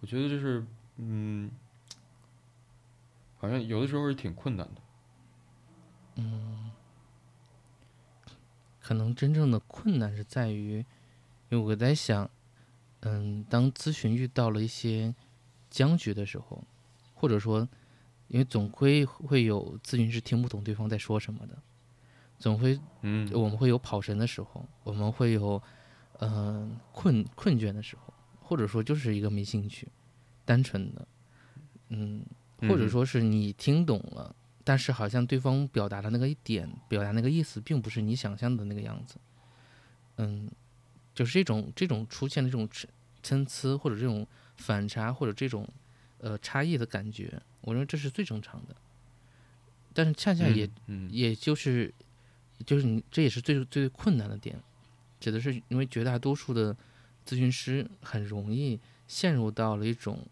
我觉得就是，嗯，好像有的时候是挺困难的。嗯，可能真正的困难是在于，因为我在想，嗯，当咨询遇到了一些僵局的时候。或者说，因为总归会有咨询师听不懂对方在说什么的，总会，嗯，我们会有跑神的时候，我们会有，嗯，困困倦的时候，或者说就是一个没兴趣，单纯的，嗯，或者说是你听懂了，但是好像对方表达的那个一点，表达那个意思，并不是你想象的那个样子，嗯，就是这种这种出现的这种参差，或者这种反差，或者这种。呃，差异的感觉，我认为这是最正常的，但是恰恰也，也就是，就是你这也是最最困难的点，指的是因为绝大多数的咨询师很容易陷入到了一种，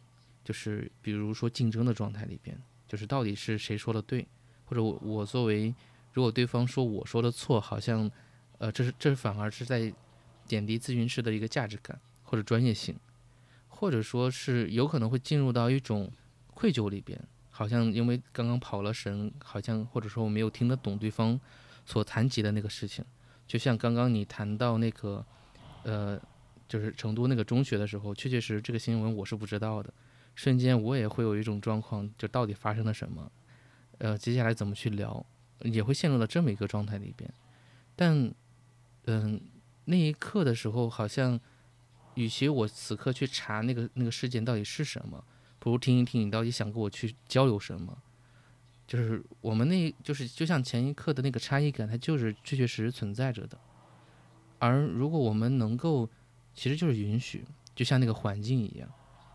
就是比如说竞争的状态里边，就是到底是谁说的对，或者我我作为，如果对方说我说的错，好像，呃，这是这反而是在贬低咨询师的一个价值感或者专业性。或者说是有可能会进入到一种愧疚里边，好像因为刚刚跑了神，好像或者说我没有听得懂对方所谈及的那个事情，就像刚刚你谈到那个，呃，就是成都那个中学的时候，确确实实这个新闻我是不知道的，瞬间我也会有一种状况，就到底发生了什么，呃，接下来怎么去聊，也会陷入到这么一个状态里边，但，嗯，那一刻的时候好像。与其我此刻去查那个那个事件到底是什么，不如听一听你到底想跟我去交流什么。就是我们那，就是就像前一刻的那个差异感，它就是确确实实存在着的。而如果我们能够，其实就是允许，就像那个环境一样，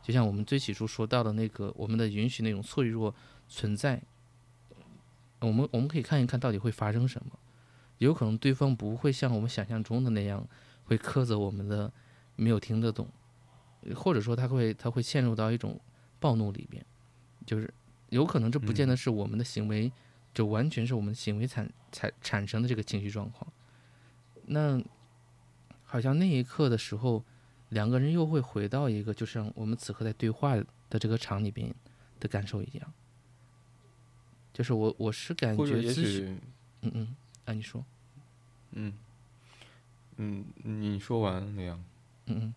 就像我们最起初说到的那个，我们的允许那种脆弱存在，我们我们可以看一看到底会发生什么。有可能对方不会像我们想象中的那样会苛责我们的没有听得懂，或者说他会他会陷入到一种暴怒里边，就是有可能这不见得是我们的行为，就完全是我们的行为产产产生的这个情绪状况。那好像那一刻的时候，两个人又会回到一个就像我们此刻在对话的这个场里边的感受一样，就是我我是感觉咨询，嗯嗯。啊，你说，嗯，嗯，你说完那样，嗯嗯，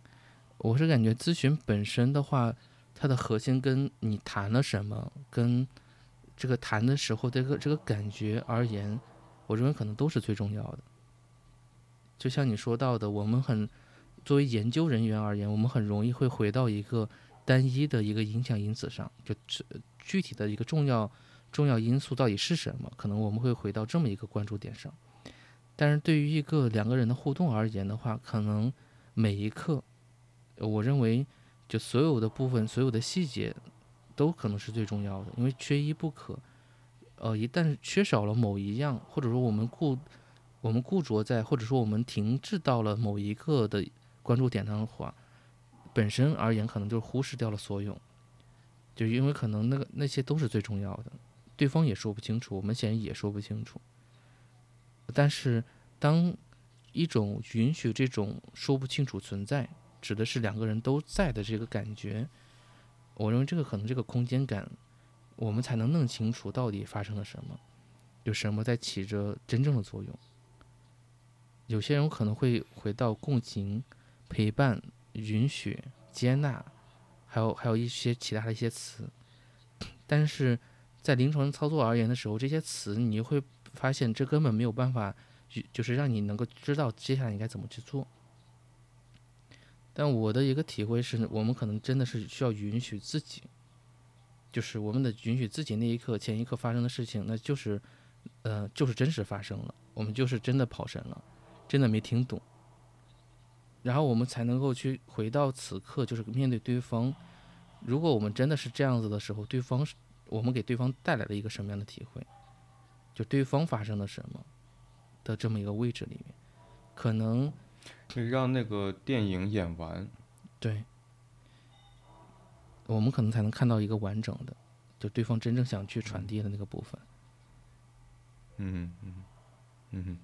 我是感觉咨询本身的话，它的核心跟你谈了什么，跟这个谈的时候这个这个感觉而言，我认为可能都是最重要的。就像你说到的，我们很作为研究人员而言，我们很容易会回到一个单一的一个影响因子上，就具体的一个重要。重要因素到底是什么？可能我们会回到这么一个关注点上。但是对于一个两个人的互动而言的话，可能每一刻，我认为就所有的部分、所有的细节都可能是最重要的，因为缺一不可。呃，一旦缺少了某一样，或者说我们固我们固着在，或者说我们停滞到了某一个的关注点的话，本身而言可能就忽视掉了所有，就因为可能那个那些都是最重要的。对方也说不清楚，我们显然也说不清楚。但是，当一种允许这种说不清楚存在，指的是两个人都在的这个感觉，我认为这个可能这个空间感，我们才能弄清楚到底发生了什么，有什么在起着真正的作用。有些人可能会回到共情、陪伴、允许、接纳，还有还有一些其他的一些词，但是。在临床操作而言的时候，这些词你会发现，这根本没有办法，就是让你能够知道接下来应该怎么去做。但我的一个体会是，我们可能真的是需要允许自己，就是我们的允许自己那一刻、前一刻发生的事情，那就是，呃，就是真实发生了，我们就是真的跑神了，真的没听懂。然后我们才能够去回到此刻，就是面对对方。如果我们真的是这样子的时候，对方是。我们给对方带来了一个什么样的体会？就对方发生了什么的这么一个位置里面，可能可以让那个电影演完，对，我们可能才能看到一个完整的，就对方真正想去传递的那个部分。嗯嗯嗯嗯，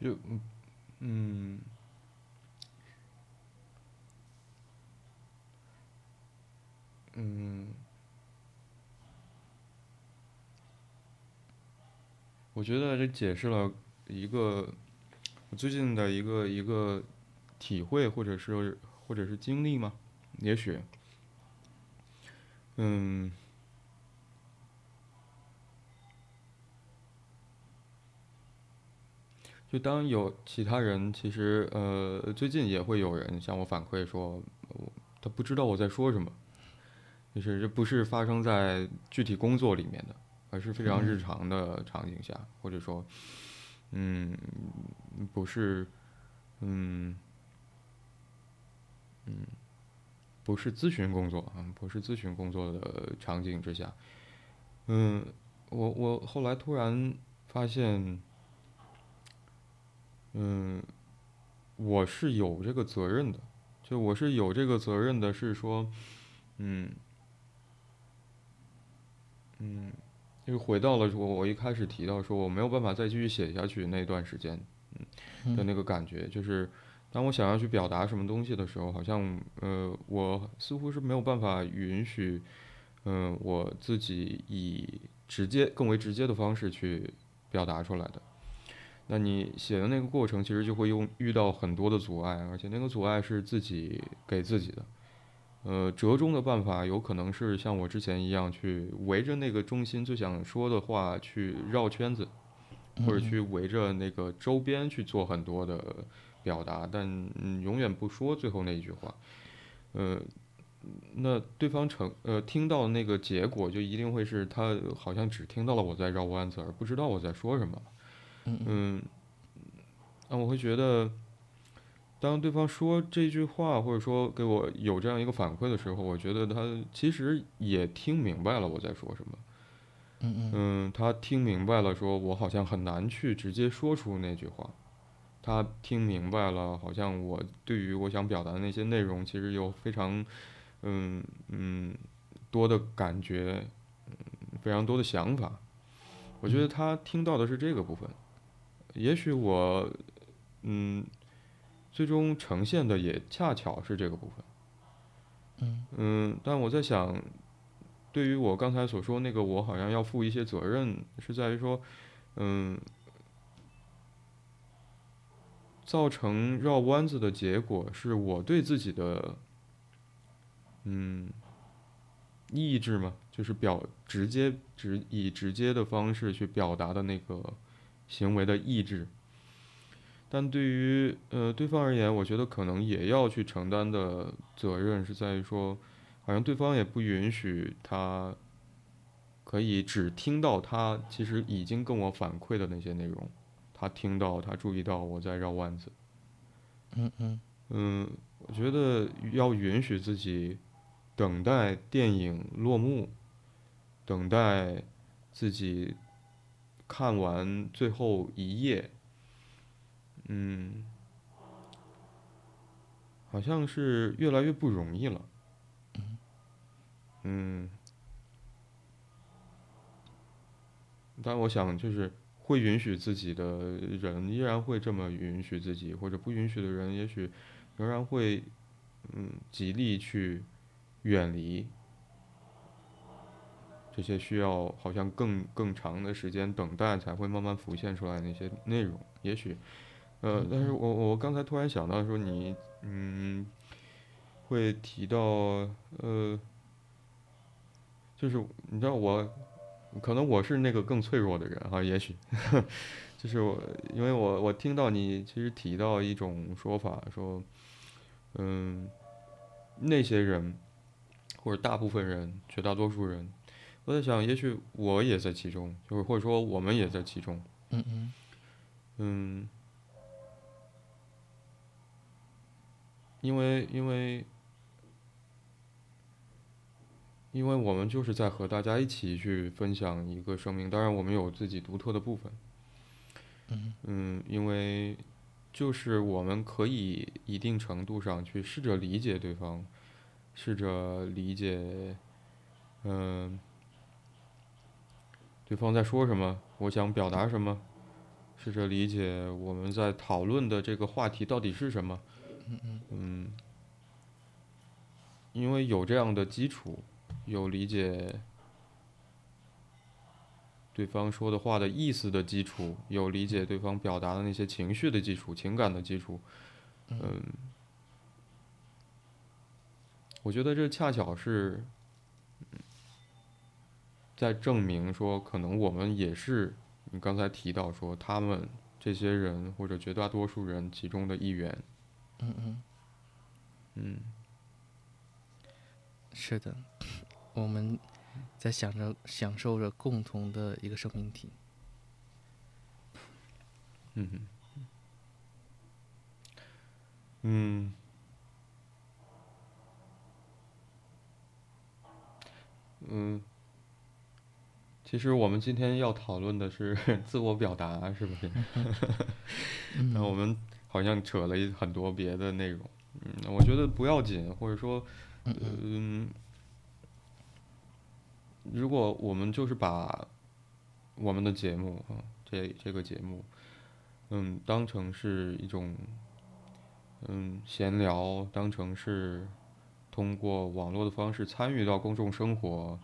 就嗯嗯。嗯，我觉得这解释了一个我最近的一个一个体会，或者是或者是经历吗？也许，嗯，就当有其他人，其实呃，最近也会有人向我反馈说，他不知道我在说什么。就是这不是发生在具体工作里面的，而是非常日常的场景下，或者说，嗯，不是，嗯，嗯，不是咨询工作啊，不是咨询工作的场景之下，嗯，我我后来突然发现，嗯，我是有这个责任的，就我是有这个责任的，是说，嗯。嗯，又回到了我我一开始提到说我没有办法再继续写下去那段时间，嗯的那个感觉，就是当我想要去表达什么东西的时候，好像呃我似乎是没有办法允许，嗯我自己以直接更为直接的方式去表达出来的。那你写的那个过程其实就会用遇到很多的阻碍，而且那个阻碍是自己给自己的。呃，折中的办法有可能是像我之前一样，去围着那个中心最想说的话去绕圈子，或者去围着那个周边去做很多的表达，但永远不说最后那一句话。呃，那对方成呃听到那个结果，就一定会是他好像只听到了我在绕弯子，而不知道我在说什么。嗯，那我会觉得，当对方说这句话，或者说给我有这样一个反馈的时候，我觉得他其实也听明白了我在说什么。嗯嗯。嗯，他听明白了，说我好像很难去直接说出那句话。他听明白了，好像我对于我想表达的那些内容，其实有非常，嗯嗯多的感觉，嗯，非常多的想法。我觉得他听到的是这个部分。也许我，嗯，最终呈现的也恰巧是这个部分。嗯嗯，但我在想，对于我刚才所说那个，我好像要负一些责任，是在于说，嗯，造成绕弯子的结果是我对自己的，嗯，意志嘛，就是表直接直以直接的方式去表达的那个行为的意志。但对于呃对方而言，我觉得可能也要去承担的责任是在于说，好像对方也不允许他可以只听到他其实已经跟我反馈的那些内容，他听到他注意到我在绕弯子，嗯嗯嗯，我觉得要允许自己等待电影落幕，等待自己看完最后一页，嗯，好像是越来越不容易了。嗯，但我想就是会允许自己的人依然会这么允许自己，或者不允许的人也许仍然会嗯极力去远离这些需要好像更更长的时间等待才会慢慢浮现出来的那些内容，也许呃，但是我我刚才突然想到说你嗯会提到呃。就是你知道我，可能我是那个更脆弱的人哈，也许，就是我，因为我我听到你其实提到一种说法，说，嗯，那些人或者大部分人，绝大多数人，我在想，也许我也在其中，就是或者说我们也在其中，嗯嗯嗯，因为因为。因为我们就是在和大家一起去分享一个生命，当然我们有自己独特的部分。嗯嗯，因为就是我们可以一定程度上去试着理解对方，试着理解，嗯，对方在说什么，我想表达什么，试着理解我们在讨论的这个话题到底是什么。嗯嗯嗯，因为有这样的基础。有理解对方说的话的意思的基础，有理解对方表达的那些情绪的基础、情感的基础，嗯，我觉得这恰巧是在证明说，可能我们也是你刚才提到说，他们这些人或者绝大多数人其中的一员。嗯嗯，嗯，是的。我们在想着享受着共同的一个生命体。嗯嗯，嗯，其实我们今天要讨论的是 自我表达，是不是？那我们好像扯了一很多别的内容。嗯，我觉得不要紧，或者说，嗯。如果我们就是把我们的节目啊，这这个节目，嗯，当成是一种嗯闲聊，当成是通过网络的方式参与到公众生活，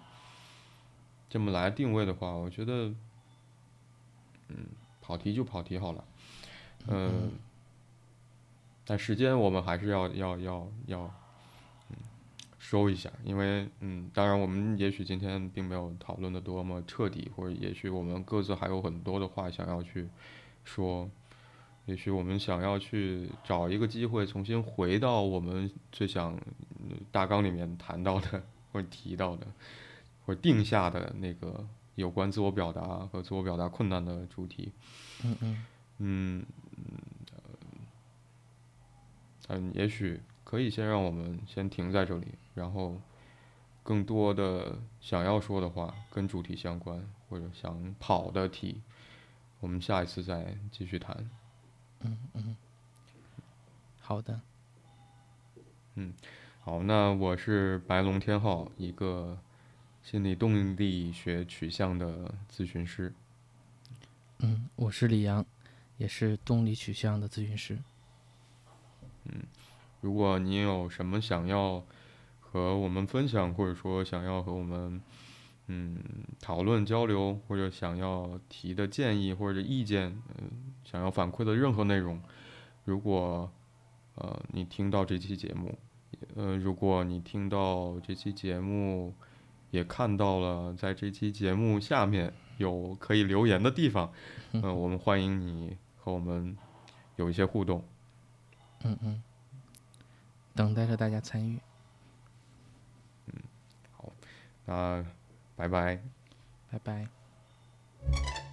这么来定位的话，我觉得，嗯，跑题就跑题好了，嗯，但时间我们还是要要要要。嗯收一下，因为嗯，当然我们也许今天并没有讨论的多么彻底，或者也许我们各自还有很多的话想要去说，也许我们想要去找一个机会重新回到我们最想大纲里面谈到的或者提到的或者定下的那个有关自我表达和自我表达困难的主题。嗯嗯嗯嗯，也许可以先让我们先停在这里，然后更多的想要说的话跟主题相关或者想跑的题，我们下一次再继续谈。嗯嗯好的，嗯好，那我是白龙天浩，一个心理动力学取向的咨询师。嗯，我是李阳，也是动力取向的咨询师。嗯如果你有什么想要和我们分享，或者说想要和我们嗯讨论交流，或者想要提的建议或者意见，嗯、想要反馈的任何内容，如果呃你听到这期节目，呃，如果你听到这期节目，也看到了在这期节目下面有可以留言的地方，呃，我们欢迎你和我们有一些互动。嗯嗯，等待着大家参与，嗯，好那拜拜。拜拜。